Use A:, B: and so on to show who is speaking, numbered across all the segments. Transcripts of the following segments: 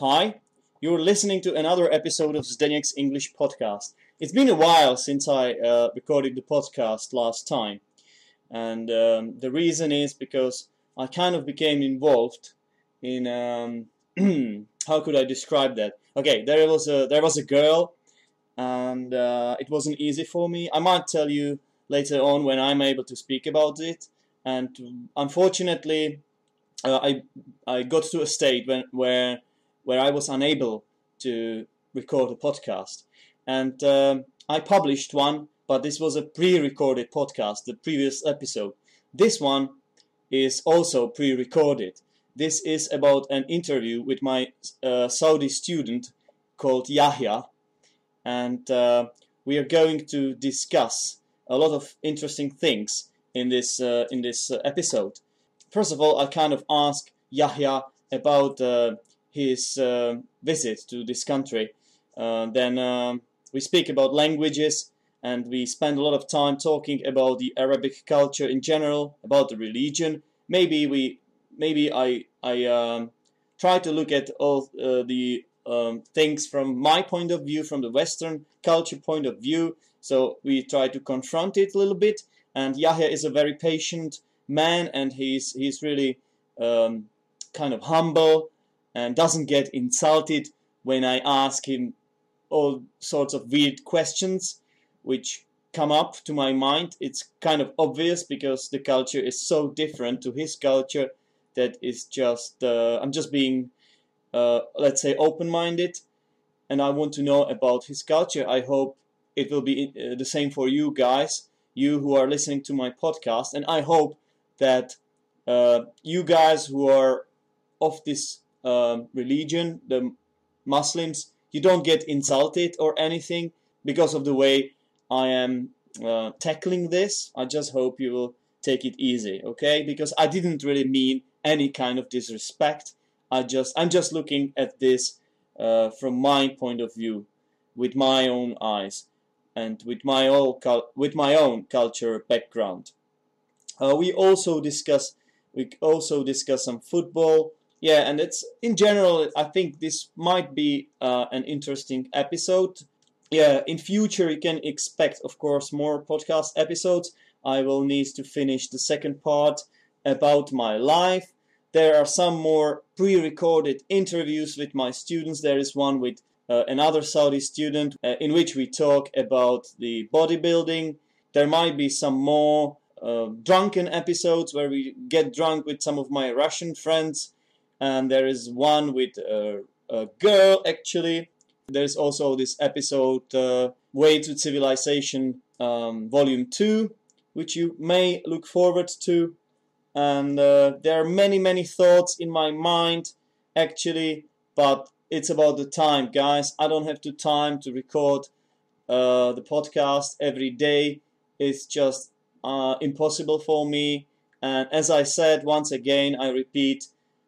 A: Hi, you're listening to another episode of Zdeněk's English podcast. It's been a while since I uh, recorded the podcast last time, and um, the reason is because I kind of became involved in um, how could I describe that? Okay, there was a there was a girl, and uh, it wasn't easy for me. I might tell you later on when I'm able to speak about it. And unfortunately, uh, I I got to a state when where where I was unable to record a podcast, and um, I published one. But this was a pre-recorded podcast, the previous episode. This one is also pre-recorded. This is about an interview with my uh, Saudi student called Yahya, and uh, we are going to discuss a lot of interesting things in this uh, in this uh, episode. First of all, I kind of ask Yahya about uh, his uh, visit to this country. then um, we speak about languages, and we spend a lot of time talking about the Arabic culture in general, about the religion. Maybe we maybe I I um, try to look at all uh, the um, things from my point of view, from the Western culture point of view. So we try to confront it a little bit. And Yahya is a very patient man, and he's he's really um, kind of humble and doesn't get insulted when I ask him all sorts of weird questions, which come up to my mind. It's kind of obvious because the culture is so different to his culture that is just uh, I'm just being uh, let's say open-minded, and I want to know about his culture. I hope it will be uh, the same for you guys, you who are listening to my podcast, and I hope that uh, you guys who are of this um, religion, the Muslims, you don't get insulted or anything because of the way I am uh, tackling this. I just hope you will take it easy, okay? Because I didn't really mean any kind of disrespect. I just I'm just looking at this uh, from my point of view, with my own eyes, and with my own with my own culture background. Uh, we also discuss we also discuss some football. Yeah, and it's in general. I think this might be uh, an interesting episode. Yeah, in future you can expect, of course, more podcast episodes. I will need to finish the second part about my life there are some more pre-recorded interviews with my students. There is one with uh, another Saudi student uh, in which we talk about the bodybuilding. There might be some more uh, drunken episodes where we get drunk with some of my Russian friends. And there is one with a, a girl actually. There's also this episode, uh, Way to Civilization, um, Volume 2, which you may look forward to. And uh, there are many many thoughts in my mind actually but it's about the time guys. I don't have the time to record uh, the podcast every day. It's just uh, impossible for me. And as i said once again i repeat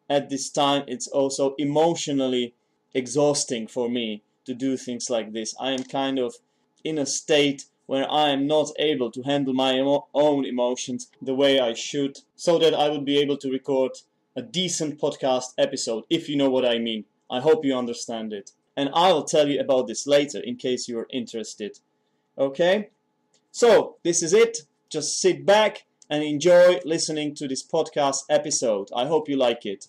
A: at this time it's also emotionally exhausting for me to do things like this i am kind of in a state where I am not able to handle my emo- own emotions the way I should, so that I would be able to record a decent podcast episode, if you know what I mean. I hope you understand it. And I'll tell you about this later in case you're interested. Okay? So, this is it. Just sit back and enjoy listening to this podcast episode. I hope you like it.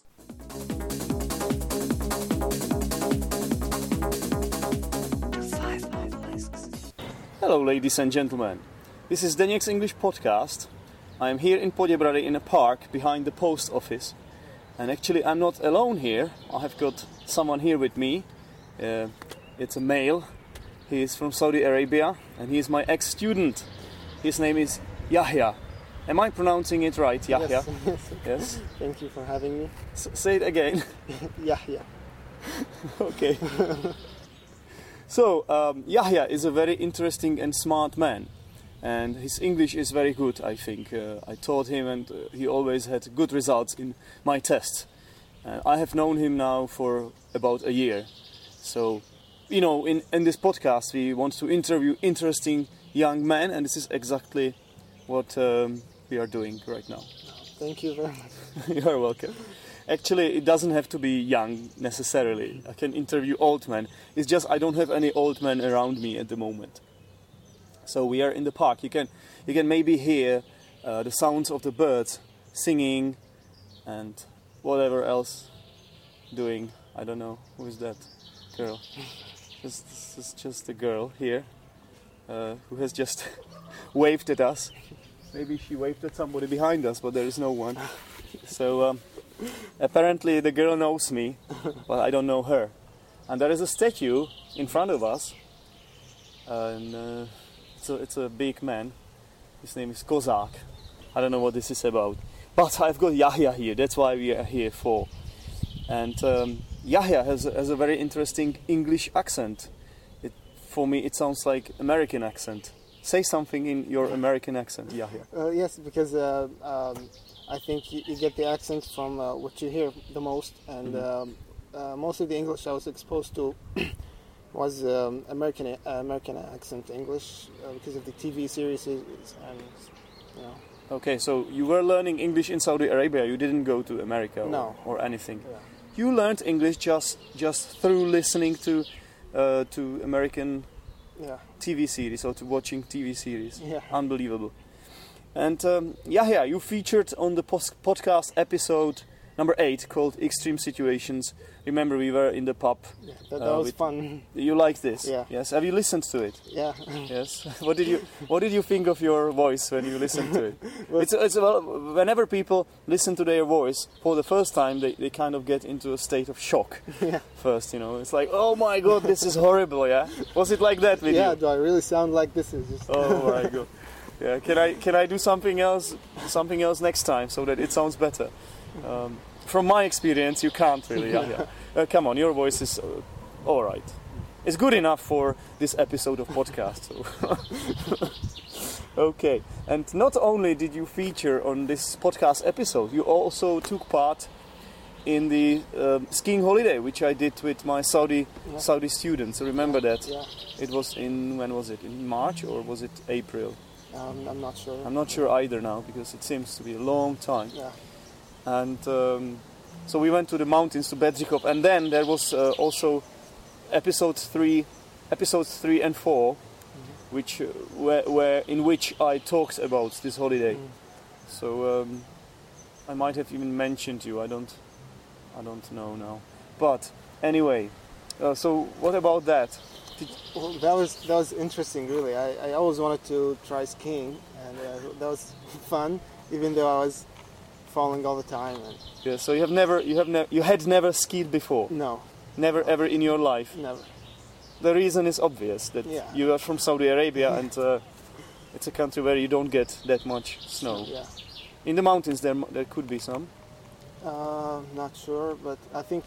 A: Hello, ladies and gentlemen. This is Zdeněk's English podcast. I am here in Poděbrady in a park behind the post office. And actually, I'm not alone here. I have got someone here with me. Uh, it's a male. He is from Saudi Arabia and he is my ex student. His name is Yahya. Am I pronouncing it right, Yahya?
B: Yes. yes. Thank you for having me.
A: S- say it again.
B: Yahya.
A: okay. So, um, Yahya is a very interesting and smart man, and his English is very good, I think. Uh, I taught him, and uh, he always had good results in my tests. Uh, I have known him now for about a year. So, you know, in, in this podcast, we want to interview interesting young men, and this is exactly what um, we are doing right now.
B: Thank you very much.
A: you are welcome. Actually, it doesn't have to be young necessarily. I can interview old men. It's just I don't have any old men around me at the moment. So we are in the park. You can you can maybe hear uh, the sounds of the birds singing and whatever else doing. I don't know who is that girl. This, this is just a girl here uh, who has just waved at us. Maybe she waved at somebody behind us, but there is no one. So um, apparently the girl knows me, but I don't know her. And there is a statue in front of us, and uh, it's, a, it's a big man. His name is Kozak. I don't know what this is about. But I've got Yahya here, that's why we are here for. And um, Yahya has, has a very interesting English accent. It, for me, it sounds like American accent. Say something in your American accent, Yahya.
B: Uh, yes, because uh, um, I think you, you, get the accent from uh, what you hear the most, and mm-hmm. um, uh, most of the English I was exposed to was um, American uh, American accent English uh, because of the TV series and you know.
A: Okay, so you were learning English in Saudi Arabia. You didn't go to America or,
B: no.
A: or anything.
B: Yeah.
A: You learned English just just through listening to to American
B: yeah.
A: TV series or to watching TV series.
B: Yeah.
A: Unbelievable. And um, yeah, yeah, you featured on the post- podcast episode number eight called Extreme Situations. Remember, we were in the pub.
B: Yeah, that, that uh, was fun.
A: You like this?
B: Yeah.
A: Yes. Have you listened to it?
B: Yeah.
A: yes. what did you What did you think of your voice when you listened to it? it's, it's well, whenever people listen to their voice for the first time, they, they kind of get into a state of shock.
B: Yeah.
A: First, you know, it's like, oh my god, this is horrible. Yeah. Was it like that with
B: yeah,
A: you?
B: Yeah. Do I really sound like this? Is just
A: oh my god. Yeah. Can I can I do something else something else next time so that it sounds better? Um, from my experience, you can't really. Yeah, yeah. Uh, come on, your voice is uh, all right. It's good enough for this episode of podcast. Okay, and not only did you feature on this podcast episode, you also took part in the um, skiing holiday, which I did with my Saudi
B: yeah.
A: Saudi students. Remember
B: yeah.
A: that?
B: Yeah.
A: It was in when was it? In March or was it April?
B: Um, I'm not sure.
A: I'm not sure either now because it seems to be a long time.
B: Yeah
A: and um, so we went to the mountains to Bedřichov, and then there was uh, also episode three, episodes three and 4 mm-hmm. which uh, in which I talked about this holiday. Mm. So um, I might have even mentioned you. I don't, I don't know now. But anyway, uh, so what about that?
B: Well, that was that was interesting, really. I, I always wanted to try skiing, and uh, that was fun, even though I was falling all the time. And
A: yeah, so you have never, you have never, you had never skied before.
B: No.
A: Never ever in your life.
B: Never.
A: The reason is obvious that
B: yeah.
A: you are from Saudi Arabia and uh, it's a country where you don't get that much snow.
B: Yeah.
A: In the mountains, there there could be some.
B: Uh, not sure, but I think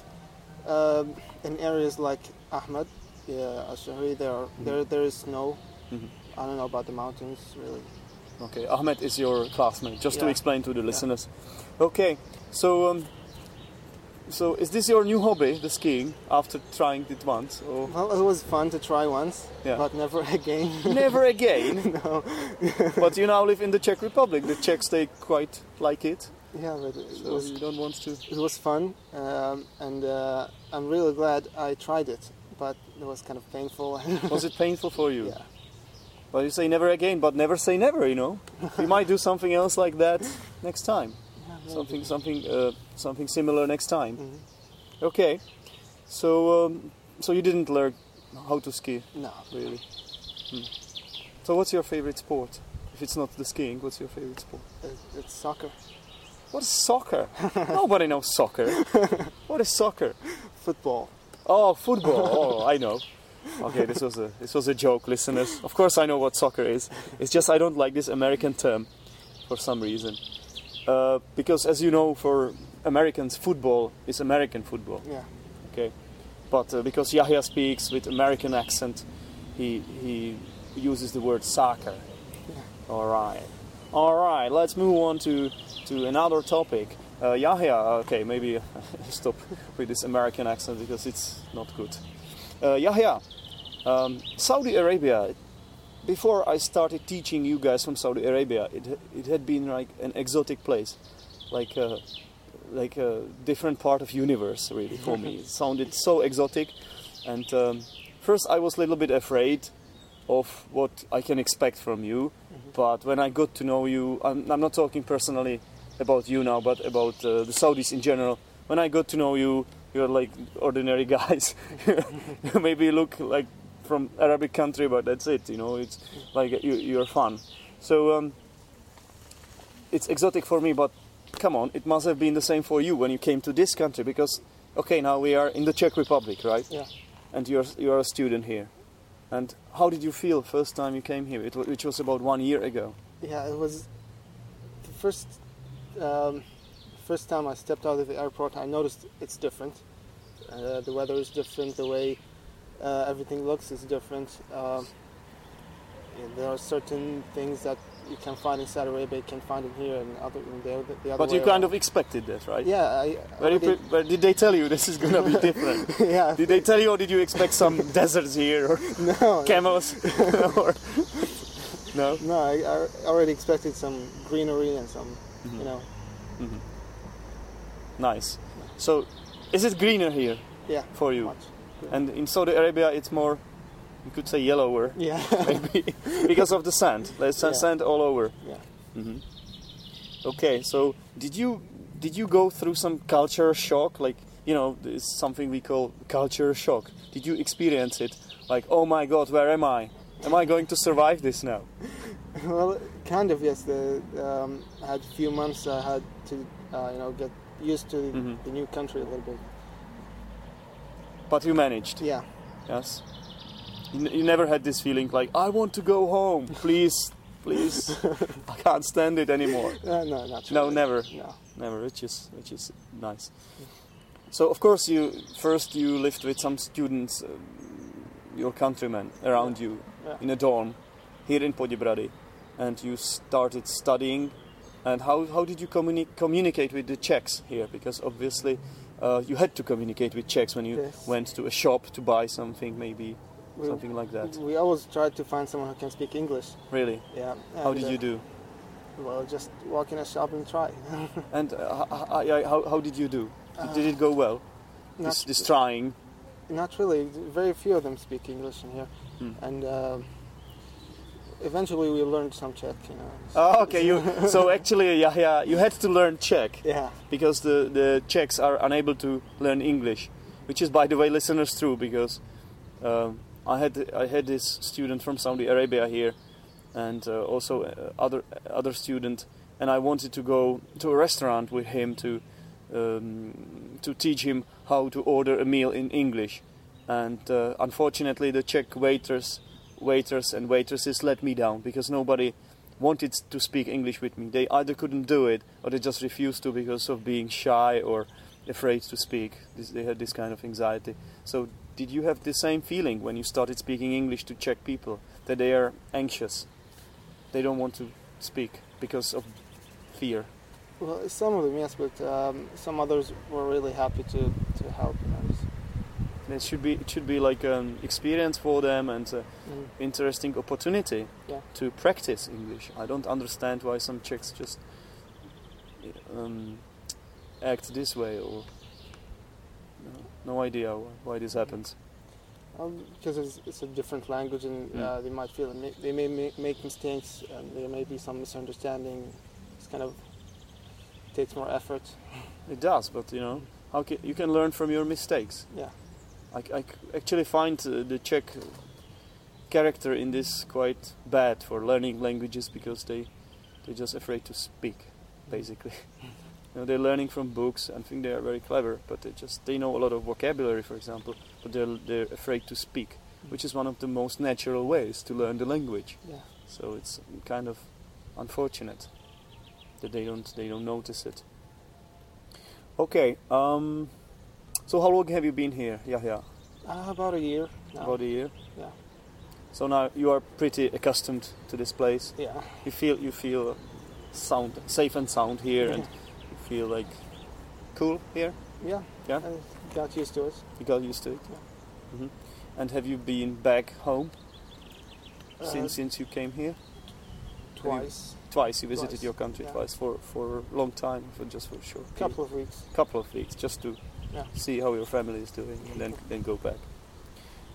B: um, in areas like Ahmed, yeah, Ashari, there are, mm-hmm. there there is snow. Mm-hmm. I don't know about the mountains really.
A: Okay, Ahmed is your classmate, just yeah. to explain to the listeners. Okay, so um, so is this your new hobby, the skiing, after trying it once? Or?
B: Well, it was fun to try once,
A: yeah.
B: but never again.
A: never again?
B: no.
A: but you now live in the Czech Republic. The Czechs, they quite like it.
B: Yeah, but it
A: so
B: was,
A: you don't want to...
B: It was fun, um, and uh, I'm really glad I tried it, but it was kind of painful.
A: was it painful for you?
B: Yeah.
A: Well, you say never again, but never say never. You know, we might do something else like that next time.
B: Yeah,
A: something, something, uh, something similar next time.
B: Mm-hmm.
A: Okay. So, um, so you didn't learn how to ski?
B: No,
A: really. Hmm. So, what's your favorite sport? If it's not the skiing, what's your favorite sport?
B: It's soccer.
A: What is soccer? Nobody knows soccer. what is soccer?
B: Football.
A: Oh, football. Oh, I know. Okay, this was a this was a joke, listeners. Of course, I know what soccer is. It's just I don't like this American term for some reason. Uh, because, as you know, for Americans, football is American football.
B: Yeah.
A: Okay. But uh, because Yahya speaks with American accent, he he uses the word soccer.
B: Yeah.
A: All right. All right. Let's move on to to another topic. Uh, Yahya. Okay, maybe stop with this American accent because it's not good. Uh, Yahya, um, Saudi Arabia, before I started teaching you guys from Saudi Arabia, it, it had been like an exotic place. Like uh, like a different part of universe really for me. It sounded so exotic, and um, first I was a little bit afraid of what I can expect from you, but when I got to know you, I'm, I'm not talking personally about you now, but about uh, the Saudis in general. When I got to know you, you're like ordinary guys. you maybe look like from Arabic country, but that's it. You know, it's like you, you're fun. So um, it's exotic for me, but come on, it must have been the same for you when you came to this country because, okay, now we are in the Czech Republic, right?
B: Yeah.
A: And you're you're a student here. And how did you feel first time you came here, it, which was about one year ago?
B: Yeah, it was the first um, first time I stepped out of the airport. I noticed it's different. Uh, the weather is different. The way uh, everything looks is different. Um, yeah, there are certain things that you can find in Saudi Arabia, you can find in here, and other in the, the other
A: But you kind
B: around.
A: of expected that, right?
B: yeah. I,
A: But,
B: I did-
A: but did they tell you this is gonna be different?
B: yeah.
A: did they tell you, or did you expect some deserts here or
B: No,
A: camels? or no?
B: no. I, I already expected some greenery and some,
A: Mm-hmm.
B: you know,
A: Nice. So, is it greener here
B: yeah.
A: for you?
B: Much.
A: And in Saudi Arabia, it's more, you could say yellower,
B: Yeah.
A: maybe, because of the sand. There's
B: Yeah.
A: sand all over.
B: yeah.
A: hmm Okay, so did you did you go through some culture shock? Like you know, it's something we call culture shock. Did you experience it? Like, oh my God, where am I? Am I going to survive this now?
B: Well, kind of yes. The um, I had a few months. I had to, uh, you know, get used to the,
A: Mhm.
B: the new country a little bit.
A: But you managed.
B: Yeah.
A: Yes. You, n- you never had this feeling like I want to go home, please, please. I can't stand it anymore.
B: Uh, no, not
A: No, never.
B: No.
A: never which is which is nice so of course you first you lived with some students um, your countrymen around you
B: Yeah.
A: in a dorm here in Poděbrady and you started studying and how, how did you communi- communicate with the Czechs here because obviously uh, you had to communicate with Czechs when you
B: Yes.
A: went to a shop to buy something maybe
B: We-
A: something like that
B: We always try to find someone who can speak English.
A: really
B: Yeah.
A: how did
B: uh,
A: you do
B: Well, just walk in a shop and try.
A: and uh, how, how did you do did it go well this, this trying
B: not really. Very few of them speak English in here,
A: Hmm.
B: and uh, eventually we learned some Czech. You know.
A: Oh, okay. You so actually, yeah, yeah, you had to learn Czech
B: Yeah.
A: because the the Czechs are unable to learn English, which is, by the way, listeners, true because um, I had I had this student from Saudi Arabia here, and uh, also uh, other other student, and I wanted to go to a restaurant with him to um, to teach him how to order a meal in English, and uh, unfortunately, the Czech waiters waiters and waitresses let me down because nobody wanted to speak English with me. They either couldn't do it or they just refused to because of being shy or afraid to speak. They had this kind of anxiety. So, did you have the same feeling when you started speaking English to Czech people that they are anxious? They don't want to speak because of fear.
B: Well, some of them, yes, but um, some others were really happy to, to help. You know.
A: It should be it should be like an experience for them and an
B: Mm.
A: interesting opportunity
B: Yeah.
A: to practice English. I don't understand why some Czechs just um, act this way or no, no idea why, this happens.
B: Um, because it's, it's a different language, and
A: Mm.
B: uh, they might feel may, they may make mistakes, and there may be some misunderstanding. It's kind of takes more effort.
A: It does, but you know, how ca you can learn from your mistakes.
B: Yeah.
A: I, I actually find uh, the Czech character in this quite bad for learning languages because they they're just afraid to speak, basically. you know, they're learning from books and think they are very clever, but they just they know a lot of vocabulary, for example, but they're they're afraid to speak, which is one of the most natural ways to learn the language.
B: Yeah.
A: So it's kind of unfortunate that they don't they don't notice it. Okay. Um, so how long have you been here, Yahya?
B: Uh, about a year now.
A: About a year.
B: Yeah.
A: So now you are pretty accustomed to this place.
B: Yeah.
A: You feel you feel sound safe and sound here, and you feel like cool here.
B: Yeah.
A: Yeah?
B: I got used to it.
A: You got used to it. hmm And have you been back home
B: Uh,
A: since since you came here?
B: twice,
A: Twice you visited
B: Twice,
A: your country
B: yeah.
A: twice for for a long time, for just for a short
B: a couple of weeks.
A: couple of weeks, just to
B: Yeah.
A: see how your family is doing, and then then go back.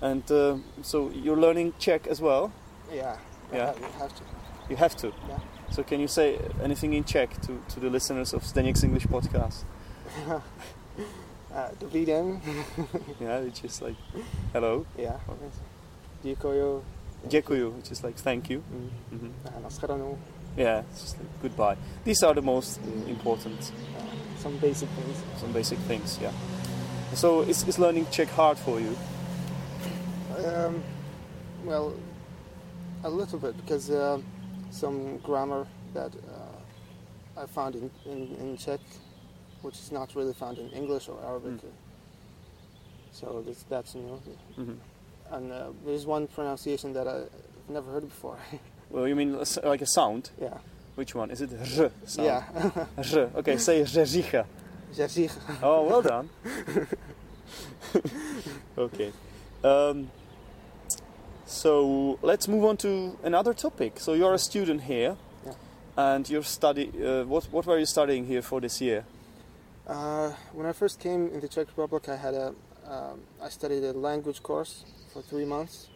A: And uh, so you're learning Czech as well.
B: Yeah,
A: Yeah.
B: You have to.
A: You have to.
B: Yeah.
A: So can you say anything in Czech to, to the listeners of Zdeněk's English podcast?
B: Uh, dobrý den.
A: Yeah, which is like hello,
B: yeah. Děkuju.
A: děkuju, which is like thank you.
B: Mm.
A: hmm
B: Uh.
A: Yeah, it's just like goodbye. These are the most important,
B: Uh, some basic things.
A: some basic things. Yeah. So is, is learning Czech hard for you?
B: Um, well, a little bit because uh, some grammar that uh, I found in, in, in Czech, which is not really found in English or Arabic.
A: Mm.
B: So that's, that's new.
A: hmm
B: And uh, there's one pronunciation that I've never heard before.
A: Well, you mean like a sound?
B: yeah.
A: Which one? Is it r sound?
B: Yeah.
A: R. Okay, say řeřicha.
B: Jarzich.
A: Oh, well done. okay. Um, so let's move on to another topic. So you're a student here,
B: Yeah.
A: and you're study. Uh, what what were you studying here for this year?
B: Uh, when I first came in the Czech Republic, I had a um, I studied a language course for three months.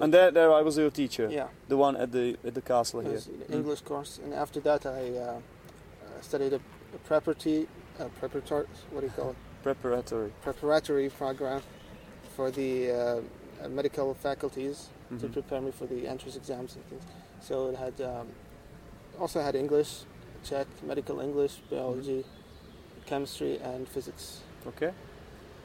A: And there, there I was your teacher,
B: Yeah,
A: the one at the at the castle
B: it
A: here.
B: was an
A: Mm.
B: English course, and after that, I uh, uh, studied a, a preparatory, uh, preparatory, what do you call it?
A: Preparatory.
B: Preparatory program for the uh, medical faculties to
A: Mhm.
B: prepare me for the entrance exams and things. So it had um, also had English, Czech, medical English, biology,
A: Mm-hmm.
B: chemistry, and physics.
A: Okay.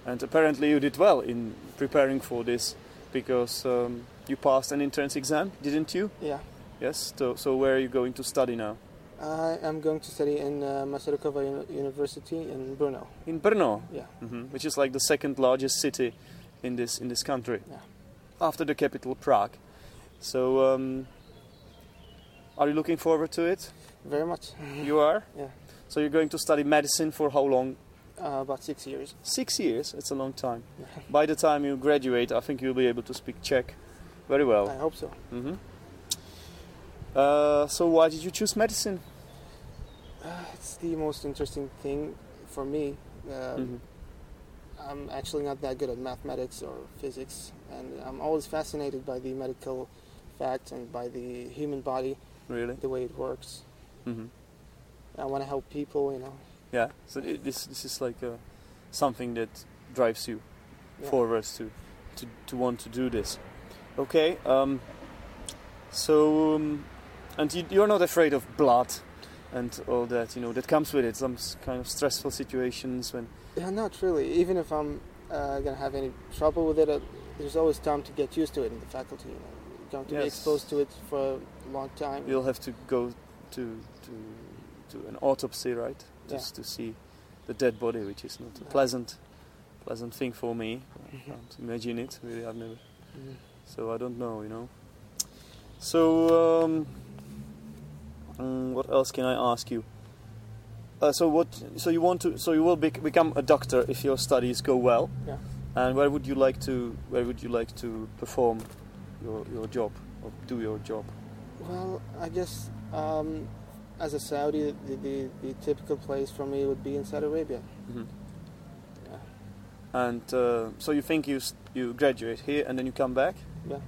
A: And apparently you did well in preparing for this, because um, you passed an entrance exam, didn't you?
B: Yeah.
A: Yes. So, so where are you going to study now?
B: I am going to study in uh, Masarykova University in Brno.
A: In Brno.
B: Yeah.
A: hmm which is like the second largest city in this in this country,
B: Yeah.
A: after the capital Prague. So, um, are you looking forward to it?
B: Very much.
A: You are.
B: Yeah.
A: So you're going to study medicine for how long?
B: Uh, about six years.
A: Six years. It's a long time. By the time you graduate, I think you'll be able to speak Czech very well.
B: I hope so.
A: hmm Uh, so why did you choose medicine?
B: Uh, it's the most interesting thing for me. Uh,
A: Mhm.
B: I'm actually not that good at mathematics or physics, and I'm always fascinated by the medical facts and by the human body,
A: Really?
B: the way it works.
A: hmm
B: I want to help people, you know.
A: Yeah. So i this this is like uh, something that drives you
B: Yeah.
A: forwards to, to to want to do this. Okay. Um, so um, and you, you're not afraid of blood and all that you know that comes with it. Some kind of stressful situations when.
B: Yeah, not really. Even if I'm uh, gonna have any trouble with it, uh, there's always time to get used to it in the faculty. You know, you're going to be exposed to it for a long time.
A: You'll have to go to to to an autopsy, right?
B: Yeah.
A: Just to see the dead body, which is not a
B: Yeah.
A: pleasant pleasant thing for me. I can't imagine it. Really, I've never.
B: Mhm.
A: So I don't know, you know. So um, mm, what else can I ask you? Uh, so what? So you want to? So you will bec- become a doctor if your studies go well.
B: Yeah.
A: And where would you like to? Where would you like to perform your your job or do your job?
B: Well, I guess um, as a Saudi, the, the, the typical place for me would be in Saudi Arabia.
A: hmm
B: Yeah.
A: And uh, so you think you you graduate here and then you come back?
B: Yeah.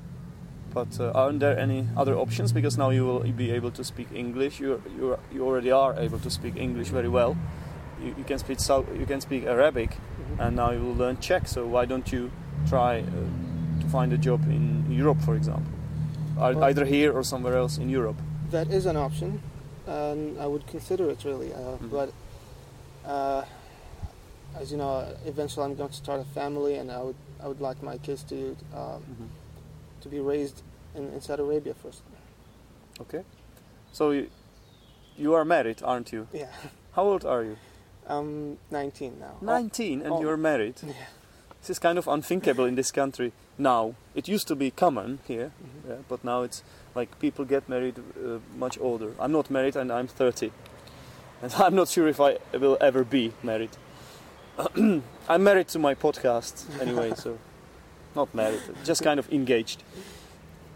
A: But uh, aren't there any other options? Because now you will be able to speak English. You you you already are able to speak English very well. You, you can speak you can speak Arabic,
B: Mhm.
A: and now you will learn Czech. So why don't you try uh, to find a job in Europe, for example,
B: Well-
A: either here or somewhere else in Europe?
B: That is an option, and I would consider it really. Uh,
A: Mhm.
B: But uh, as you know, eventually I'm going to start a family, and I would I would like my kids to um, to be raised in, in Saudi Arabia first.
A: Okay. So you, you are married, aren't you?
B: Yeah,
A: How old are you?
B: I'm 19 now.
A: 19 and
B: oh.
A: you're married.
B: Yeah.
A: This is kind of unthinkable in this country now. It used to be common here,
B: Mhm.
A: yeah, but now it's like people get married uh, much older. I'm not married and I'm 30. And I'm not sure if I will ever be married. I'm married to my podcast anyway, so not married, just kind of engaged.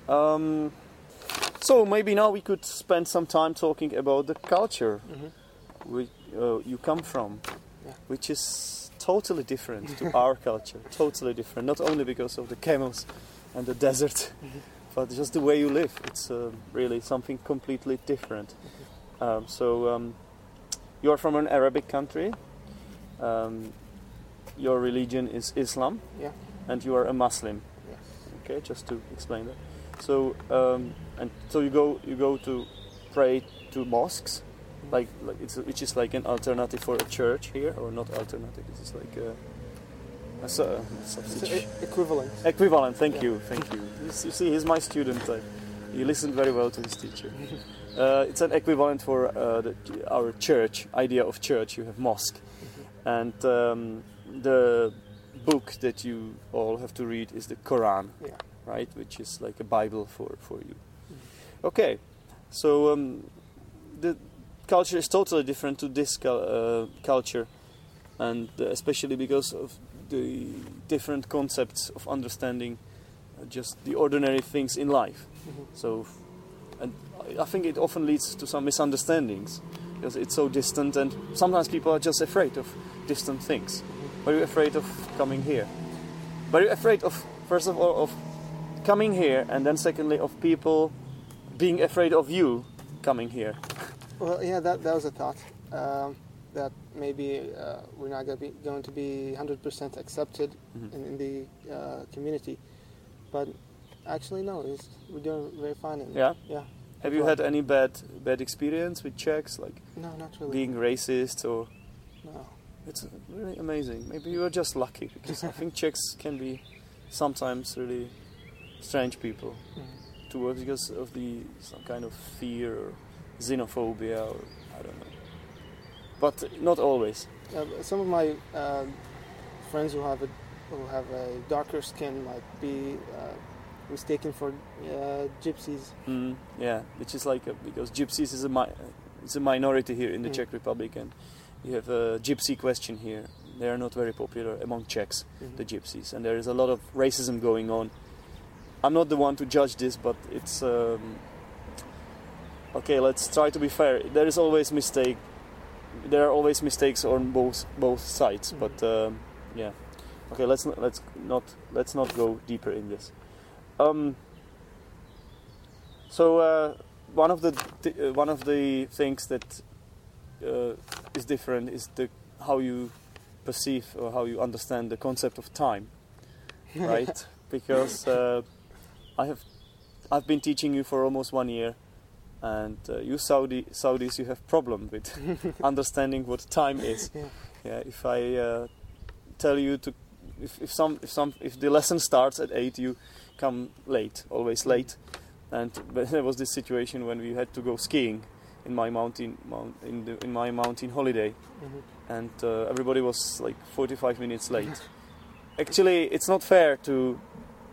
A: Um, So maybe now we could spend some time talking about the culture
B: Mhm.
A: we, uh, you come from,
B: Yeah.
A: which is totally different to our culture. Totally different, not only because of the camels and the desert, but just the way you live. It's uh, really something completely different. Um, so um, you are from an Arabic country. Um, your religion is Islam,
B: Yeah.
A: and you are a Muslim.
B: Yes.
A: Okay, just to explain that. So um, and so you go you go to pray to mosques, like, like it's which is like an alternative for a church here, or not alternative. This is like a, a, su- a substitute.
B: equivalent.
A: Equivalent. Thank
B: Yeah.
A: you. Thank you. You see, he's my student. He listened very well to his teacher. Uh, it's an equivalent for uh, the, our church idea of church. You have mosque, and um, the book that you all have to read is the Quran,
B: Yeah.
A: right? Which is like a Bible for for you. Okay, so um, the culture is totally different to this uh, culture, and uh, especially because of the different concepts of understanding uh, just the ordinary things in life.
B: Mhm.
A: So, and I- I think it often leads to some misunderstandings because it's so distant, and sometimes people are just afraid of distant things. Are you afraid of coming here? Are you afraid of, first of all, of coming here, and then secondly, of people being afraid of you coming here?
B: Well, yeah, that, that was a thought. Um, that maybe uh, we're not gonna be, going to be 100% accepted
A: Mhm.
B: in, in the uh, community. But actually, no, it's, we're doing very fine. In,
A: Yeah.
B: Yeah.
A: Have you had any bad bad experience with Czechs, like
B: No, not really.
A: being racist or?
B: no.
A: It's really amazing. Maybe you are just lucky because I think Czechs can be sometimes really strange people
B: Mhm.
A: towards because of the some kind of fear or xenophobia or I don't know. But not always.
B: Uh, some of my uh, friends who have a who have a darker skin might be uh, mistaken for uh, gypsies.
A: Mm, yeah, which is like a, because gypsies is a mi- it's a minority here in the
B: Mm.
A: Czech Republic, and you have a gypsy question here. They are not very popular among Czechs.
B: Mhm.
A: the gypsies, and there is a lot of racism going on. I'm not the one to judge this, but it's um, okay. Let's try to be fair. There is always mistake. There are always mistakes on both both sides,
B: Mhm.
A: but um, yeah. Okay, let's not, let's not let's not go deeper in this. Um, so uh, one of the th- uh, one of the things that uh, is different is the how you perceive or how you understand the concept of time, right? because uh, I have I've been teaching you for almost one year, and uh, you Saudi Saudis you have problem with understanding what time is.
B: Yeah.
A: Yeah, if I uh, tell you to if, if some if some if the lesson starts at eight, you come late, always late. And there was this situation when we had to go skiing in my mountain mount, in, the, in my mountain holiday,
B: Mhm.
A: and uh, everybody was like 45 minutes late. Actually, it's not fair to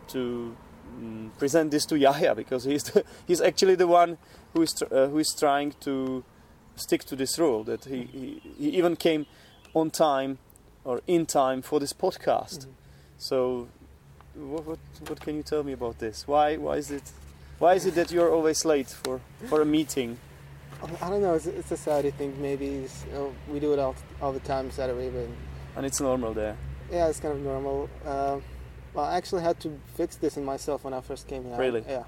A: to mm, present this to Yahya because he's the, he's actually the one who is tr- uh, who is trying to stick to this rule that he, he, he even came on time or in time for this podcast.
B: Mhm.
A: So, what, what what can you tell me about this? Why why is it why is it that you're always late for for a meeting?
B: I don't know. It's, it's a Saudi thing. Maybe it's, you know, we do it all, all the time in Saudi Arabia. And
A: And it's normal there.
B: yeah, it's kind of normal. Uh, well, I actually had to fix this in myself when I first came here.
A: Really?
B: Yeah.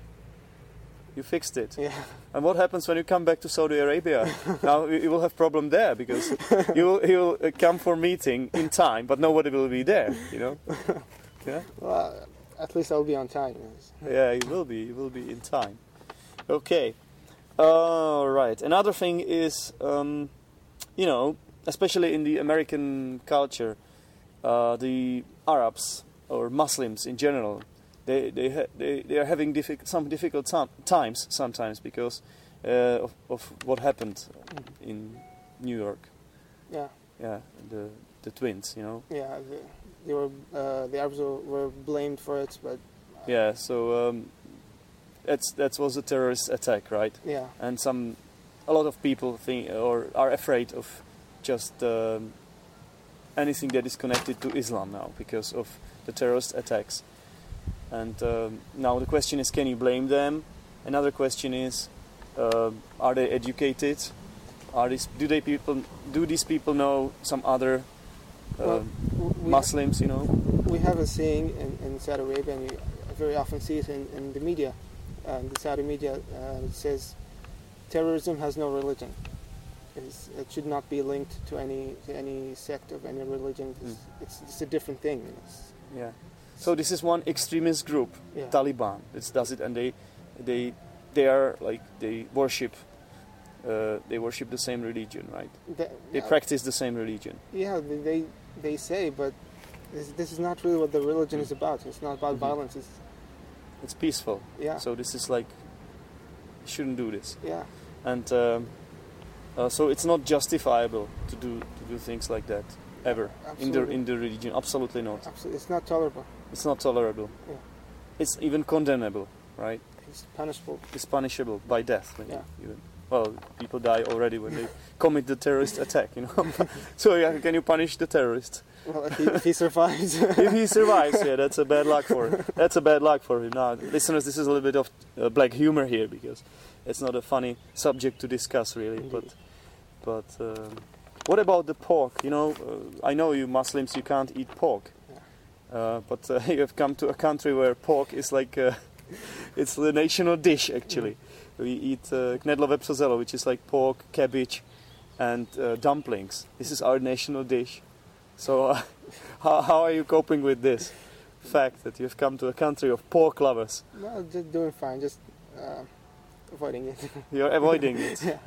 A: You fixed it.
B: Yeah.
A: And what happens when you come back to Saudi Arabia? now you will have problem there because you will, you will uh, come for meeting in time, but nobody will be there. You know? Yeah.
B: Well, at least I'll be on time.
A: Yeah, you will be. You will be in time. Okay. All right. Another thing is, um, you know, especially in the American culture, uh, the Arabs or Muslims in general, they they ha- they, they are having diffi- some difficult time- times sometimes because uh, of, of what happened in New York.
B: Yeah.
A: Yeah, the the twins. You know.
B: Yeah. The, they were uh, the Arabs were, blamed for it, but
A: Yeah. So. Um, that's that was a terrorist attack, right?
B: yeah.
A: and some a lot of people think or are afraid of just um, anything that is connected to Islam now because of the terrorist attacks. And um, now the question is, can you blame them Another question is, uh, are they educated? Are these do they people do these people know some other uh,
B: Well, we,
A: Muslims? You know,
B: we have a saying in, in Saudi Arabia, and you very often see it in, in the media. Uh, the Saudi media uh, says, "Terrorism has no religion. It's, it should not be linked to any to any sect of any religion. It's, it's, it's a different thing. It's,
A: yeah. So this is one extremist group,
B: yeah.
A: Taliban. It does it, and they they they are like they worship. Uh, they worship the same religion, right?
B: The-
A: They
B: uh,
A: practice the same religion.
B: Yeah, they they, they say, but this, this is not really what the religion is about. It's not about
A: Mhm.
B: violence. It's
A: It's peaceful.
B: yeah,
A: So this is like, you shouldn't do this.
B: yeah.
A: and um, uh, so it's not justifiable to do to do things like that ever in the in the religion. Absolutely not.
B: Absolutely, it's not tolerable.
A: It's not tolerable.
B: Yeah.
A: It's even condemnable, right?
B: It's punishable.
A: It's punishable by death. Maybe,
B: Yeah.
A: Even. Well, people die already when they commit the terrorist attack. You know. so yeah, can you punish the terrorist
B: Well, if he, if he survives,
A: if he survives? Yeah, that's a bad luck for him. that's a bad luck for him. Now, listeners, this is a little bit of uh, black humor here because it's not a funny subject to discuss really, but. But um, what about the pork? You know, uh, I know you Muslims, you can't eat pork. Uh, but uh, you have come to a country where pork is like uh, it's the national dish actually. We eat uh, knedlo vepřo zelo, which is like pork, cabbage, and uh, dumplings. This is our national dish. So, uh, how, how are you coping with this fact that you've come to a country of pork lovers?
B: no, just doing fine. Just uh, avoiding it.
A: You're avoiding it.
B: yeah.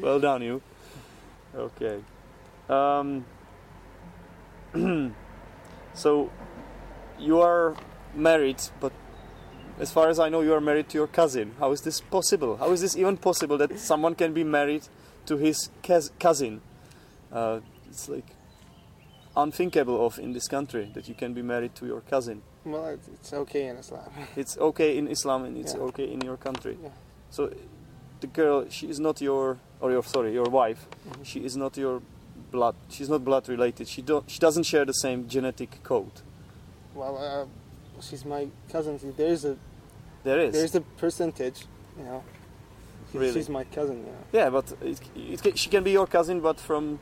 A: Well done, you. Okay. Um, so, you are married, but as far as I know, you are married to your cousin. How is this possible? How is this even possible that someone can be married to his cousin? Uh, it's like unthinkable of in this country that you can be married to your cousin.
B: Well, it's, okay in Islam.
A: It's okay in Islam and it's
B: Yeah.
A: okay in your country.
B: Yeah.
A: So the girl, she is not your, or your, sorry, your wife.
B: Mhm.
A: She is not your blood. She's not blood related. She don't. She doesn't share the same genetic code.
B: Well, uh, she's my cousin. There's a
A: There is.
B: there's a percentage, you know. She's,
A: Really?
B: she's my cousin. You know.
A: yeah, but it, it, she can be your cousin, but from.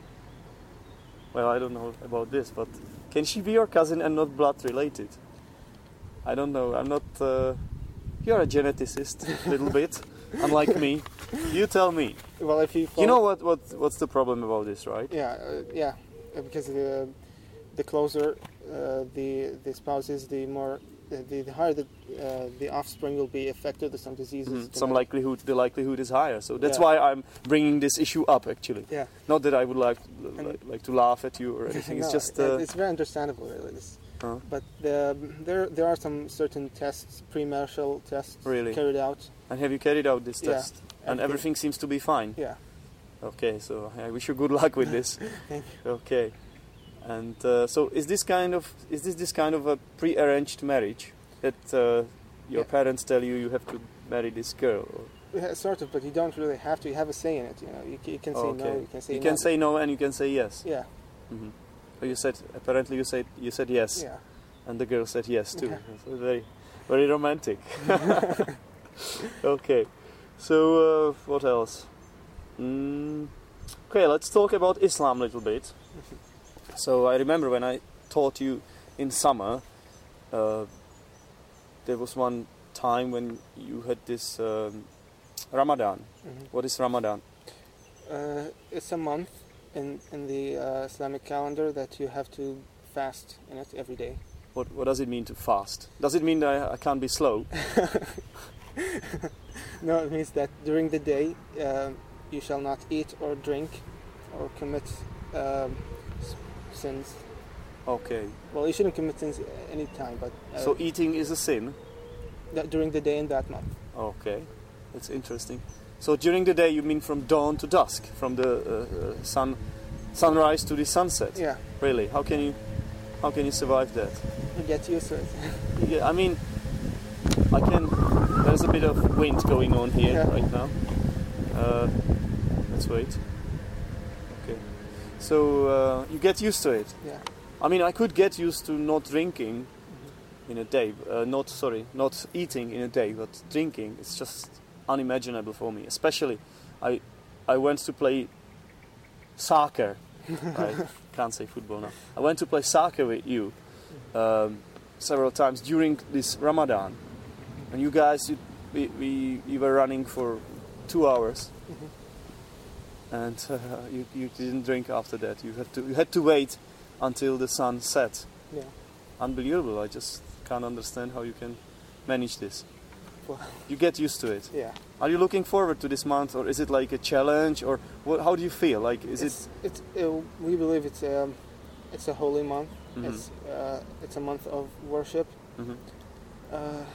A: Well, I don't know about this, but can she be your cousin and not blood related? I don't know. I'm not. Uh, you're a geneticist, a little bit, unlike me. You tell me.
B: Well, if you
A: You know what, what what's the problem about this, right?
B: Yeah, uh, yeah, uh, because the the closer uh, the the spouse is, the more uh, the, the higher the uh, the offspring will be affected with some diseases.
A: Mhm. Some likelihood, the likelihood is higher. So that's
B: Yeah.
A: why I'm bringing this issue up. Actually,
B: Yeah.
A: not that I would like like, like to laugh at you or anything.
B: No,
A: it's just. Uh,
B: it's very understandable, really. This.
A: uh,
B: But the, there there are some certain tests, pre-marital tests
A: Really?
B: carried out.
A: And have you carried out this
B: Yeah,
A: test? And everything seems to be fine.
B: Yeah.
A: Okay, so I wish you good luck with this.
B: Thank you.
A: Okay, and uh, so is this kind of is this this kind of a pre-arranged marriage that uh, your
B: Yeah.
A: parents tell you you have to marry this girl? Or?
B: Yeah, sort of, but you don't really have to. You have a say in it. You know, you, you can say
A: okay.
B: no. You can say
A: you
B: no.
A: can say no and you can say yes.
B: Yeah.
A: hmm You said apparently you said you said yes.
B: Yeah.
A: And the girl said yes too.
B: Yeah.
A: So very, very romantic. okay, so uh, what else? Mm, okay, let's talk about Islam a little bit. So I remember when I taught you in summer, uh, there was one time when you had this um, Ramadan.
B: Mhm.
A: What is Ramadan?
B: Uh, it's a month in in the uh, Islamic calendar that you have to fast in it every day.
A: What, what does it mean to fast? Does it mean that I, I can't be slow?
B: No, it means that during the day um, you shall not eat or drink or commit um, sins.
A: Okay.
B: Well, you shouldn't commit sins any time, but uh,
A: So eating is a sin.
B: that during the day in that month.
A: Okay, that's interesting. So during the day, you mean from dawn to dusk, from the uh, uh, sun, sunrise to the sunset?
B: Yeah,
A: Really? How can you, how can you survive that?
B: you get used to it.
A: Yeah, I mean, I can. There's a bit of wind going on here
B: Yeah.
A: right now. Uh, let's wait. Okay. So uh, you get used to it.
B: yeah.
A: I mean, I could get used to not drinking
B: Mm-hmm.
A: in a day. Uh, not sorry, not eating in a day, but drinking. It's just unimaginable for me. Especially, I I went to play soccer. I can't say football now. I went to play soccer with you um, several times during this Ramadan, and you guys, you, we, we you were running for two hours, and uh, you, you didn't drink after that. You had to you had to wait until the sun set.
B: Yeah.
A: Unbelievable! I just can't understand how you can manage this.
B: Well-
A: You get used to it.
B: Yeah.
A: Are you looking forward to this month, or is it like a challenge, or what, how do you feel? Like, is it?
B: it's, it's uh, we believe it's a it's a holy month.
A: Mhm.
B: It's uh, it's a month of worship.
A: Mhm,
B: Uh,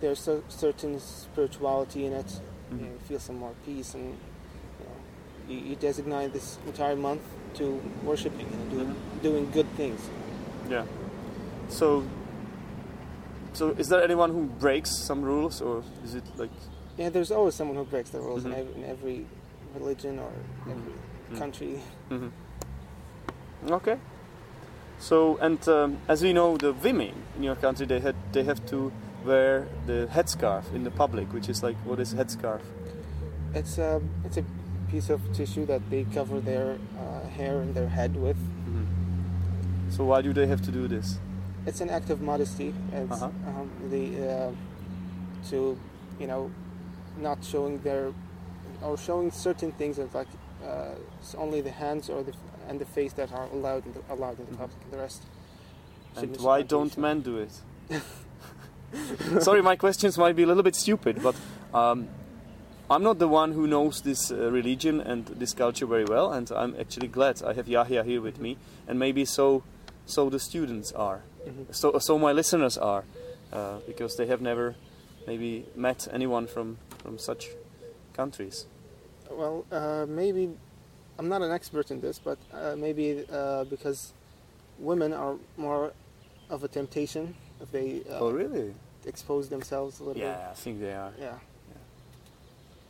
B: there's a certain spirituality in it.
A: mhm.
B: You feel some more peace, and you, know, you, you designate this entire month to worshiping and doing
A: Mhm.
B: doing good things.
A: Yeah. So, so is there anyone who breaks some rules, or is it like?
B: Yeah, there's always someone who breaks the rules
A: Mhm.
B: in, every, in every religion or every
A: Mhm.
B: country.
A: Mhm. Okay. So, and um, as we know, the women in your country they had they have to wear the headscarf in the public, which is like what is headscarf?
B: It's a it's a piece of tissue that they cover their uh, hair and their head with.
A: So why do they have to do this?
B: It's an act of modesty. It's
A: Uh-huh.
B: um, the uh, to you know not showing their or showing certain things that like uh, it's only the hands or the and the face that are allowed in the, allowed in the
A: Mhm.
B: public. The rest.
A: And why don't men do it? Sorry, my questions might be a little bit stupid, but um, I'm not the one who knows this uh, religion and this culture very well, and I'm actually glad I have Yahya here with me, and maybe so, so the students are,
B: Mhm.
A: so so my listeners are, uh, because they have never maybe met anyone from from such countries.
B: Well, uh, maybe I'm not an expert in this, but uh, maybe uh, because women are more of a temptation if they uh,
A: oh, really?
B: Expose themselves a little bit.
A: Yeah, I think they are.
B: bit. Yeah.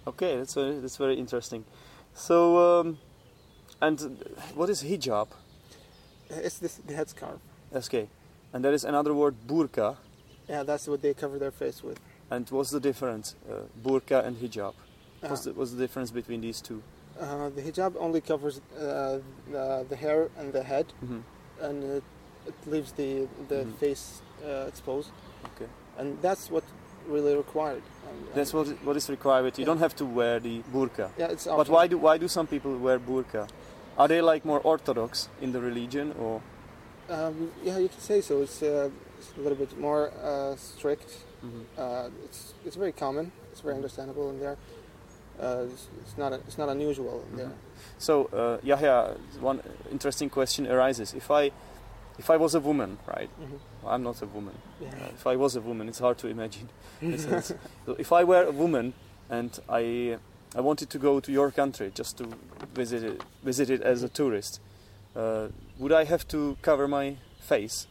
A: Okay, that's very, that's very interesting. So, um, and uh, what is hijab?
B: It's this, the headscarf.
A: Okay, and there is another word burqa.
B: Yeah, that's what they cover their face with.
A: And what's the difference, uh, burqa and hijab?
B: Uh,
A: What's the, what's the difference between these two?
B: uh, the hijab only covers uh, the, the hair and the head,
A: hmm
B: and it, it leaves the the
A: Mhm.
B: face uh, exposed.
A: Okay.
B: And that's what really required. And,
A: That's what what is required. You
B: Yeah.
A: don't have to wear the burqa.
B: Yeah, it's.
A: But why do why do some people wear burqa? Are they like more orthodox in the religion, or
B: Um, yeah, you can say so. It's, uh, it's a little bit more uh, strict.
A: Mhm.
B: Uh, it's it's very common. It's very understandable in there. Uh, it's, it's not it's not unusual in there.
A: So, uh, Yahya, one interesting question arises. If I, if I was a woman, right?
B: Mhm.
A: I'm not a woman.
B: Yeah.
A: Uh, if I was a woman, it's hard to imagine. So if I were a woman and I, I wanted to go to your country just to visit it, visit it as a tourist, uh, would I have to cover my face,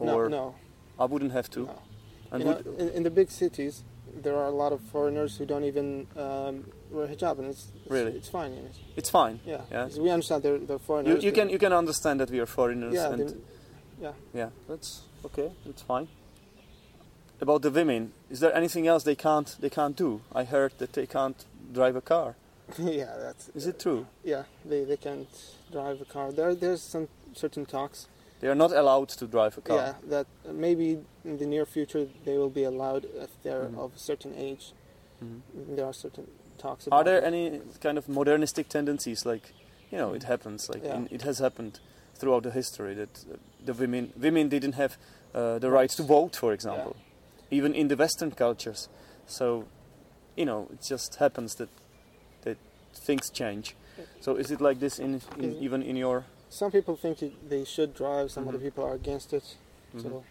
B: no,
A: or
B: no.
A: I wouldn't have to?
B: no.
A: And
B: know, in, in the big cities, there are a lot of foreigners who don't even um, wear hijab, and it's, it's
A: Really?
B: it's fine. you
A: it's fine.
B: Yeah,
A: Yeah.
B: we understand they're, they're
A: You,
B: foreigners.
A: you
B: but-
A: can you can understand that we are foreigners
B: Yeah, they- yeah.
A: Yeah, that's okay. That's fine. About the women, is there anything else they can't they can't do? I heard that they can't drive a car.
B: yeah, that's.
A: Is it true?
B: Yeah, they, they can't drive a car. There there's some certain talks.
A: They are not allowed to drive a car.
B: Yeah, that maybe in the near future they will be allowed if they're
A: Mhm.
B: of a certain age.
A: Mhm.
B: There are certain talks about.
A: Are there any kind of modernistic tendencies, like you know, it happens, like
B: Yeah.
A: in, it has happened throughout the history that uh, the women women didn't have uh, the right to vote, for example, even in the Western cultures. So, you know, it just happens that that things change. So, is it like this in, in even in your?
B: Some people think it, they should drive. Some
A: Mhm.
B: other people are against it.
A: Mhm.
B: So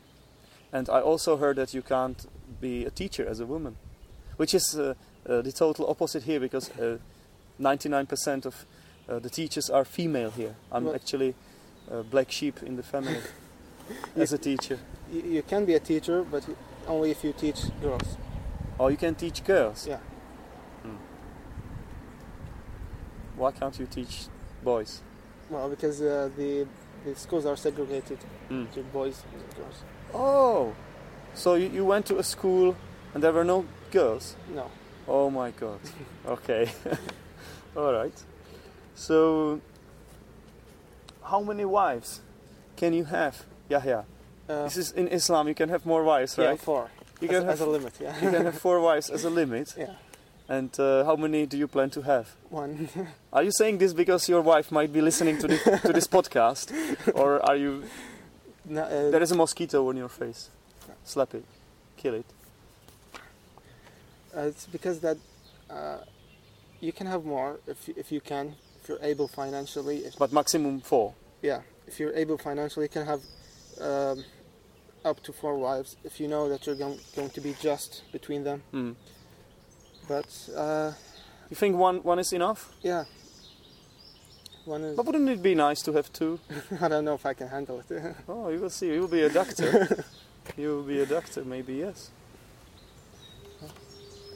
A: And I also heard that you can't be a teacher as a woman, which is uh, the total opposite here because uh, 99% of uh, the teachers are female here. I'm
B: Well-
A: actually a black sheep in the family as a teacher.
B: you, can be a teacher, but only if you teach girls.
A: Oh, you can teach girls.
B: Yeah.
A: Why can't you teach boys?
B: Well, because uh, the the schools are segregated
A: Mm.
B: to boys and girls.
A: Oh, so you, you went to a school and there were no girls?
B: No.
A: Oh my god. Okay. All right. So, how many wives can you have? Yahya.
B: Uh,
A: This is in Islam. You can have more wives, right?
B: yeah, four.
A: You
B: as,
A: can
B: as a limit. Yeah.
A: you can have four wives as a limit.
B: yeah.
A: And uh, how many do you plan to have?
B: One.
A: Are you saying this because your wife might be listening to, the, to this podcast, or are you?
B: no, uh,
A: There is a mosquito on your face. Slap it, kill it.
B: Uh, it's because that uh, you can have more if you, if you can if you're able financially. If,
A: But maximum four.
B: yeah, if you're able financially, you can have um, up to four wives if you know that you're going, going to be just between them.
A: Hmm.
B: But uh,
A: You think one one is enough?
B: yeah, one is.
A: But wouldn't it be nice to have two?
B: I don't know if I can handle it.
A: Oh, you will see. You will be a doctor. you will be a doctor, maybe yes.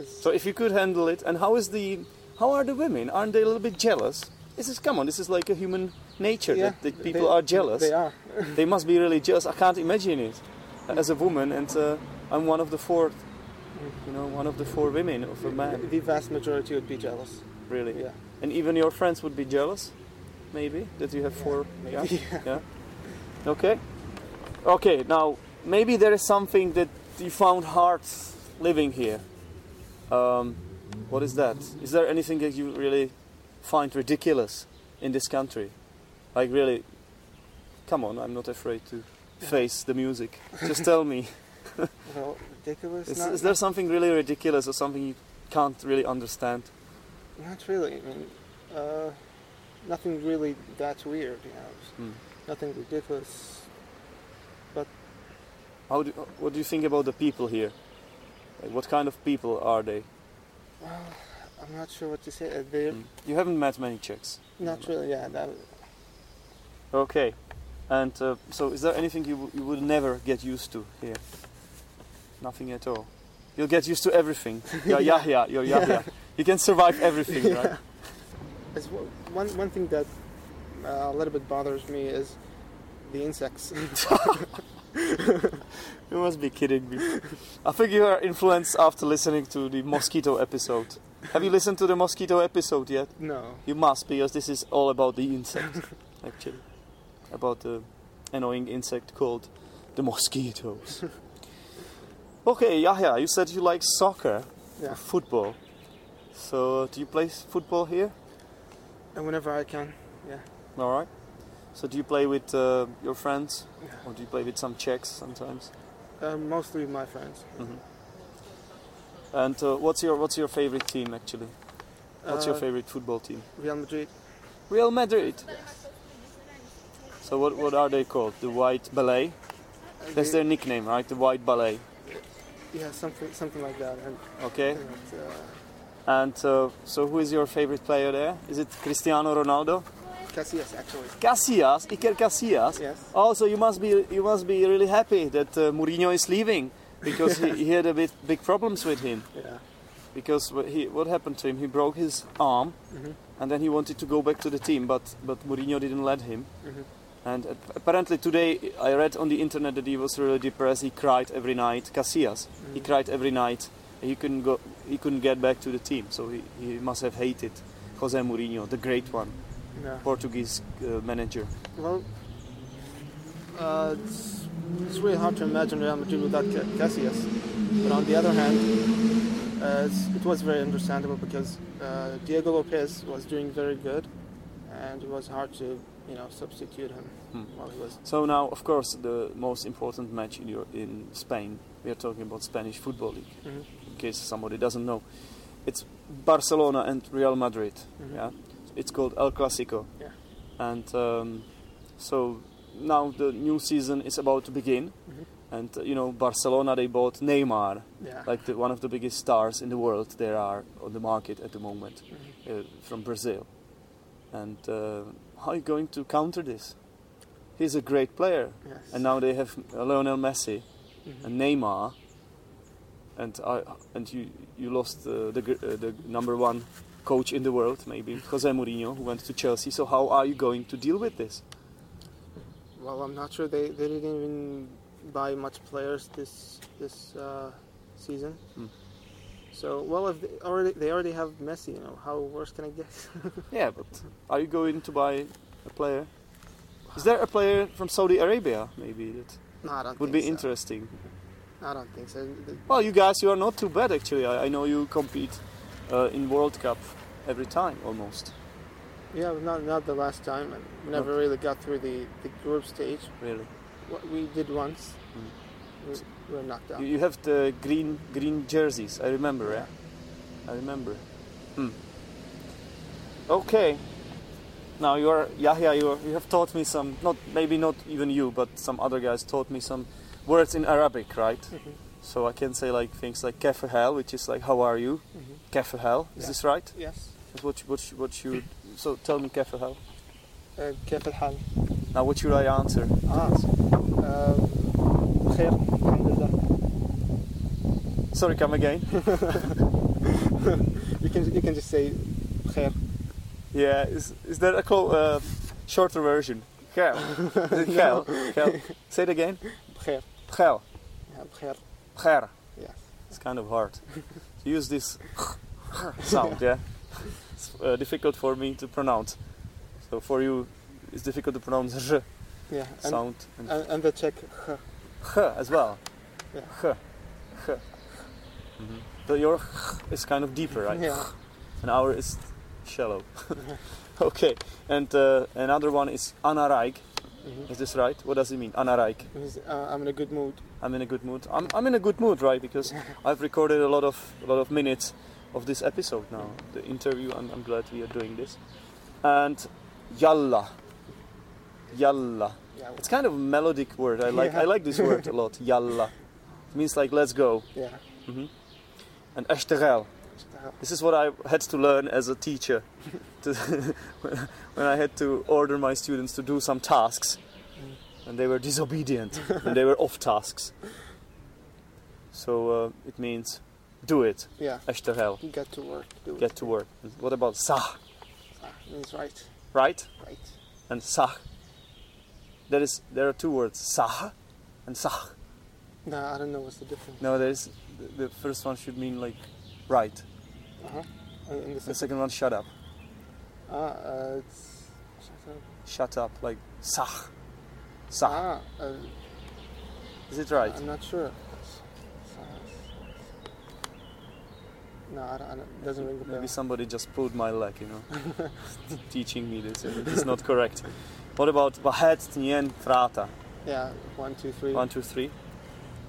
A: So if you could handle it, and how is the, how are the women? Aren't they a little bit jealous? This is come on. This is like a human nature
B: yeah,
A: that, that
B: they-
A: people are jealous.
B: They are.
A: They must be really jealous. I can't imagine it as a woman, and uh, I'm one of the four, you know, one of the four women of a man.
B: The vast majority would be jealous.
A: Really,
B: Yeah.
A: and even your friends would be jealous, maybe that you have four. Yeah. Yeah. Okay. Okay. Now maybe there is something that you found hard living here. Um, what is that? Is there anything that you really find ridiculous in this country? Like really? Come on, I'm not afraid to face the music. Just tell me.
B: Well, ridiculous.
A: Is,
B: not,
A: is there something really ridiculous or something you can't really understand?
B: Not really. I mean, uh, nothing really that weird. You know,
A: Hmm.
B: nothing ridiculous. But.
A: How do, what do you think about the people here? Like, what kind of people are they?
B: Well, I'm not sure what to say. They're
A: Mm. You haven't met many Czechs.
B: not really. Yeah, that,
A: Okay. And uh, so, is there anything you, w- you would never get used to here? Nothing at all. You'll get used to everything. You're Yahya. You're Yahya. You can survive everything, right?
B: It's w- one one thing that uh, a little bit bothers me is the insects.
A: You must be kidding me. I think you are influenced after listening to the mosquito episode. Have you listened to the mosquito episode yet?
B: no.
A: You must, because this is all about the insect, actually. About the annoying insect called the mosquitoes. okay, Yahya, you said you like soccer,
B: Yeah.
A: football. So, do you play football here?
B: And whenever I can. Yeah.
A: Alright. So, do you play with uh, your friends? Or do you play with some Czechs sometimes?
B: Uh, mostly with my friends.
A: hmm And uh, what's your what's your favorite team actually? What's your
B: Uh,
A: favorite football team?
B: Real Madrid.
A: Real Madrid. So what what are they called? The White Ballet.
B: Uh,
A: That's
B: they-
A: their nickname, right? The White Ballet.
B: Yeah, something something like that. And,
A: Okay.
B: and, uh,
A: And uh, so who is your favorite player there? Is it Cristiano Ronaldo?
B: Casillas actually.
A: Casillas, Iker Casillas.
B: Yes.
A: Oh, so you must be you must be really happy that uh, Mourinho is leaving because he, he had a bit big problems with him.
B: Yeah.
A: Because what he what happened to him? He broke his arm,
B: Mhm.
A: and then he wanted to go back to the team, but but Mourinho didn't let him.
B: Mhm.
A: And ap- apparently today I read on the internet that he was really depressed. He cried every night. Casillas, he
B: Mhm.
A: cried every night. He couldn't go. He couldn't get back to the team, so he, he must have hated Jose Mourinho, the great one,
B: Yeah.
A: Portuguese uh, manager.
B: Well, uh, it's, it's really hard to imagine Real Madrid without Ca- Casillas. But on the other hand, uh, it's, it was very understandable because uh, Diego Lopez was doing very good, and it was hard to, you know, substitute him
A: Hmm.
B: while he was.
A: So now, of course, the most important match in your, in Spain. We are talking about Spanish football league.
B: Mhm.
A: in case somebody doesn't know. It's Barcelona and Real Madrid.
B: Mhm.
A: Yeah, it's called El Clasico.
B: Yeah.
A: And um, so now the new season is about to begin,
B: Mhm.
A: and uh, you know Barcelona they bought Neymar,
B: Yeah.
A: like the, one of the biggest stars in the world there are on the market at the moment
B: Mhm.
A: uh, from Brazil. And uh, how are you going to counter this? He's a great player,
B: Yes.
A: and now they have Lionel Messi
B: Mhm.
A: and Neymar, and I, and you you lost uh, the uh, the number one coach in the world, maybe Jose Mourinho, who went to Chelsea. So how are you going to deal with this?
B: Well, I'm not sure they, they didn't even buy much players this this uh, season.
A: Hmm.
B: So well, if they already they already have Messi, you know, how worse can it get?
A: Yeah, but are you going to buy a player? Is there a player from Saudi Arabia maybe that
B: no, I don't.
A: would be
B: so.
A: interesting?
B: I don't think so.
A: Well, you guys, you are not too bad actually. I, I know you compete in World Cup every time almost.
B: Yeah, not not the last time, and we never really got through the, the group stage.
A: Really,
B: What we did once,
A: Mm.
B: we, we were knocked out.
A: you, have the green green jerseys. I remember. Yeah, I remember. Hmm. Okay. Now you are Yahya. You are, you have taught me some. Not maybe not even you, but some other guys taught me some words in Arabic, right?
B: Mhm.
A: So I can say like things like kefahel, which is like how are you?
B: Mhm.
A: Kefahel. Is
B: Yeah.
A: this right?
B: Yes.
A: That's what you- what you- what you. So tell me kefahel.
B: Uh, كيف الحال؟
A: Now what should I answer?
B: Ah, um, بخير الحمد لله.
A: Sorry, come again.
B: You can you can just say بخير.
A: Yeah, is is there a clo- uh, shorter version? Gel. Is it gel? Gel. Say it again.
B: بخير.
A: Gel.
B: Yeah, بخير. Yes.
A: It's kind of hard to use this sound. Yeah, it's uh, difficult for me to pronounce. So for you, it's difficult to pronounce r
B: Yeah. And,
A: sound and
B: and, and the Czech. h.
A: h as well.
B: Yeah.
A: H. H. Mhm. So your h is kind of deeper, right?
B: Yeah.
A: and our is shallow. okay, and uh, another one is anarig.
B: Mhm.
A: Is this right? What does it mean?
B: Means, uh, I'm in a good mood.
A: I'm in a good mood. I'm, I'm in a good mood, right? Because I've recorded a lot of a lot of minutes of this episode now, the interview. I'm, I'm glad we are doing this. And yalla, yalla.
B: Yeah.
A: It's kind of a melodic word. I like I like this word a lot. Yalla. It means like let's go.
B: Yeah.
A: hmm And ashtaghal. This is what I had to learn as a teacher. to when I had to order my students to do some tasks, and they were disobedient, and they were off tasks. So uh, it means do it.
B: Yeah.
A: Ashtaghal.
B: Get to work. Do
A: Get
B: it.
A: to work. What about sah?
B: Sah means right.
A: Right?
B: Right.
A: And sah. There is there are two words, sah and sah.
B: No, I don't know what's the difference.
A: No, there's the, the first one should mean like right.
B: Uh-huh. And and the
A: The
B: second.
A: second one shut up.
B: Ah, uh, it's. shut up.
A: Shut up like sah. Sah.
B: Ah, uh,
A: Is it right?
B: I'm not sure. No, I don't, I don't, it doesn't ring a bell.
A: Maybe somebody just pulled my leg, you know, teaching me this. It's not correct. What about Vahet Tnien Frata?
B: Yeah, one, two, three.
A: One, two, three.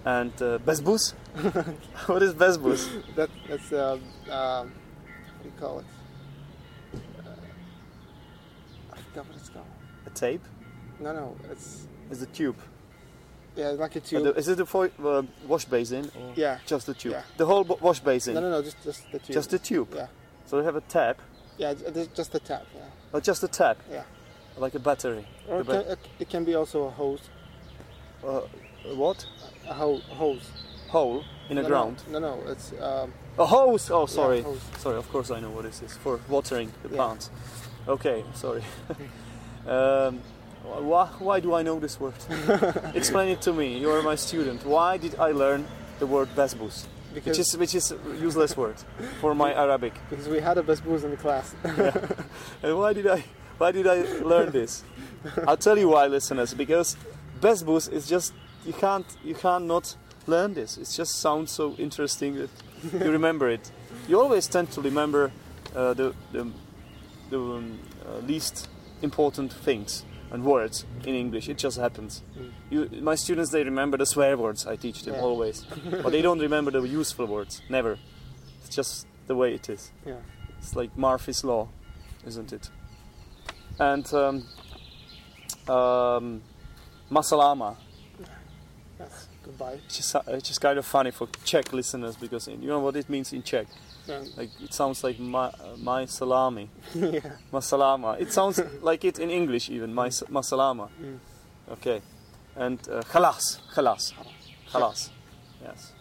A: And uh, Bezbus? what is Bezbus?
B: That that's uh, um, what do you call it? Uh, I forgot what it's called.
A: A tape?
B: No, no, it's
A: Is a tube?
B: yeah, like a
A: Uh,
B: tube.
A: the- is it a fo- uh, wash basin? Or
B: yeah.
A: Just the tube?
B: Yeah.
A: The whole wash basin?
B: No, no, no, just just the tube.
A: Just the tube?
B: Yeah,
A: So they have a tap,
B: yeah, just- just the tap. Yeah,
A: or just a tap,
B: yeah.
A: like a battery?
B: Or
A: The
B: it can, it can be also a hose,
A: Uh, what?
B: a ho- hose.
A: Hole in the
B: no,
A: ground?
B: No, no, no it's um,
A: A hose! Oh, sorry.
B: Yeah, hose.
A: Sorry, of course I know what this is for watering the
B: Yeah.
A: plants. Okay, sorry. um, why, why do I know this word? Explain it to me. You are my student. Why did I learn the word besbus?
B: because
A: Which is which is a useless word for my Arabic.
B: because we had a booze in the class.
A: And why did I why did I learn this? I'll tell you why, listeners. Because besbus is just you can't you can't not learn this. It just sounds so interesting that you remember it. You always tend to remember uh, the the, the um, uh, least important things and words in English. It just happens.
B: Mm.
A: You, my students they remember the swear words I teach them
B: Yeah.
A: always, but they don't remember the useful words. Never. It's just the way it is.
B: yeah.
A: It's like Murphy's Law, isn't it? And um, um, Masalama,
B: Yes. Goodbye.
A: which is, which is kind of funny for Czech listeners because you know what it means in Czech.
B: Yeah.
A: Like it sounds like my, uh, my salami,
B: yeah.
A: masalama. It sounds like it in English even, my masalama.
B: Mm.
A: Okay, and uh, khalas, khalas, khalas. Yes.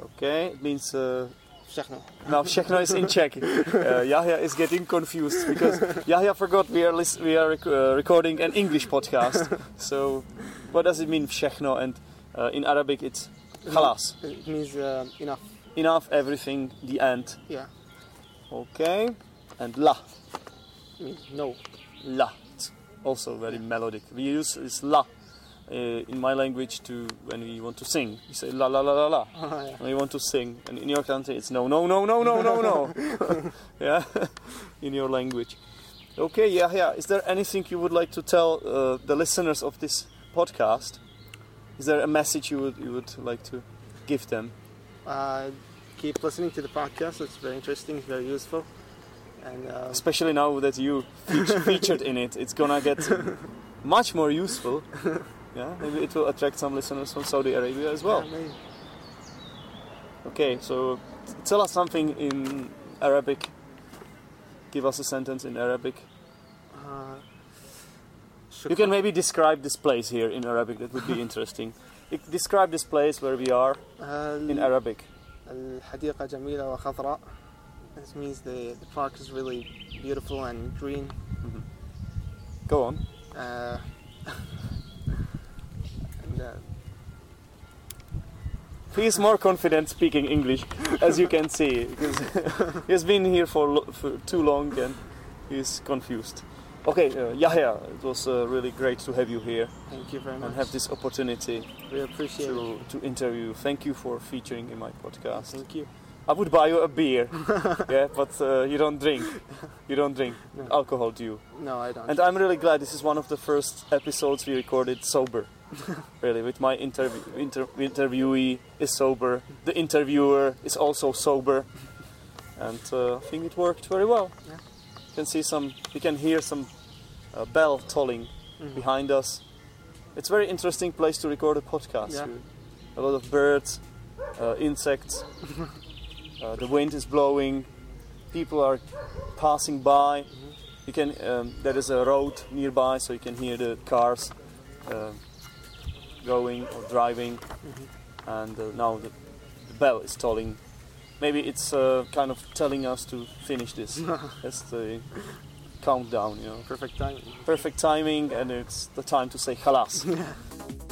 A: Okay, it means uh,
B: Všechno.
A: Now Všechno is in Czech. Uh, Yahya is getting confused because Yahya forgot we are we are rec- uh, recording an English podcast. So, what does it mean Všechno? And uh, in Arabic, it's khalas.
B: It means uh, enough.
A: enough, everything, the end.
B: Yeah.
A: Okay. And la.
B: No.
A: La. It's also very melodic. We use this la uh, in my language to when we want to sing. We say la la la la la.
B: yeah.
A: When we want to sing. And in your country it's no no no no no no no. yeah. in your language. Okay, yeah, yeah. Is there anything you would like to tell uh, the listeners of this podcast? Is there a message you would you would like to give them?
B: Uh, keep listening to the podcast. It's very interesting. It's very useful. And uh,
A: especially now that you feature, featured in it, it's gonna get much more useful. Yeah, maybe it will attract some listeners from Saudi Arabia as well.
B: yeah.
A: Okay, so tell us something in Arabic. Give us a sentence in Arabic.
B: Uh,
A: You can maybe describe this place here in Arabic. That would be interesting. I- Describe this place where we are
B: Uh,
A: in Arabic.
B: الحديقة جميلة وخضراء. This means the, the park is really beautiful and green.
A: Go on.
B: Uh, and, uh,
A: He is more confident speaking English, as you can see, because he's been here for, lo- for too long and he's confused. Okay, uh, Yahya, it was uh, really great to have you here
B: thank you very much.
A: and have this opportunity
B: we appreciate it.
A: to, to interview. Thank you for featuring in my podcast.
B: Thank you.
A: I would buy you a beer, yeah, but uh, you don't drink. You don't drink
B: No.
A: alcohol, do you?
B: No, I don't.
A: And I'm really glad this is one of the first episodes we recorded sober. really, with my interview inter- interviewee is sober, the interviewer is also sober, and uh, I think it worked very well.
B: Yeah.
A: You can see some, you can hear some uh, bell tolling
B: Mhm.
A: behind us. It's a very interesting place to record a podcast.
B: Yeah.
A: A lot of birds, uh, insects. uh, the wind is blowing. People are passing by. You can. Um, there is a road nearby, so you can hear the cars uh, going or driving. And uh, now the, the bell is tolling. Maybe it's uh, kind of telling us to finish this. That's the countdown, you know
B: Perfect timing.
A: perfect timing and it's the time to say halas.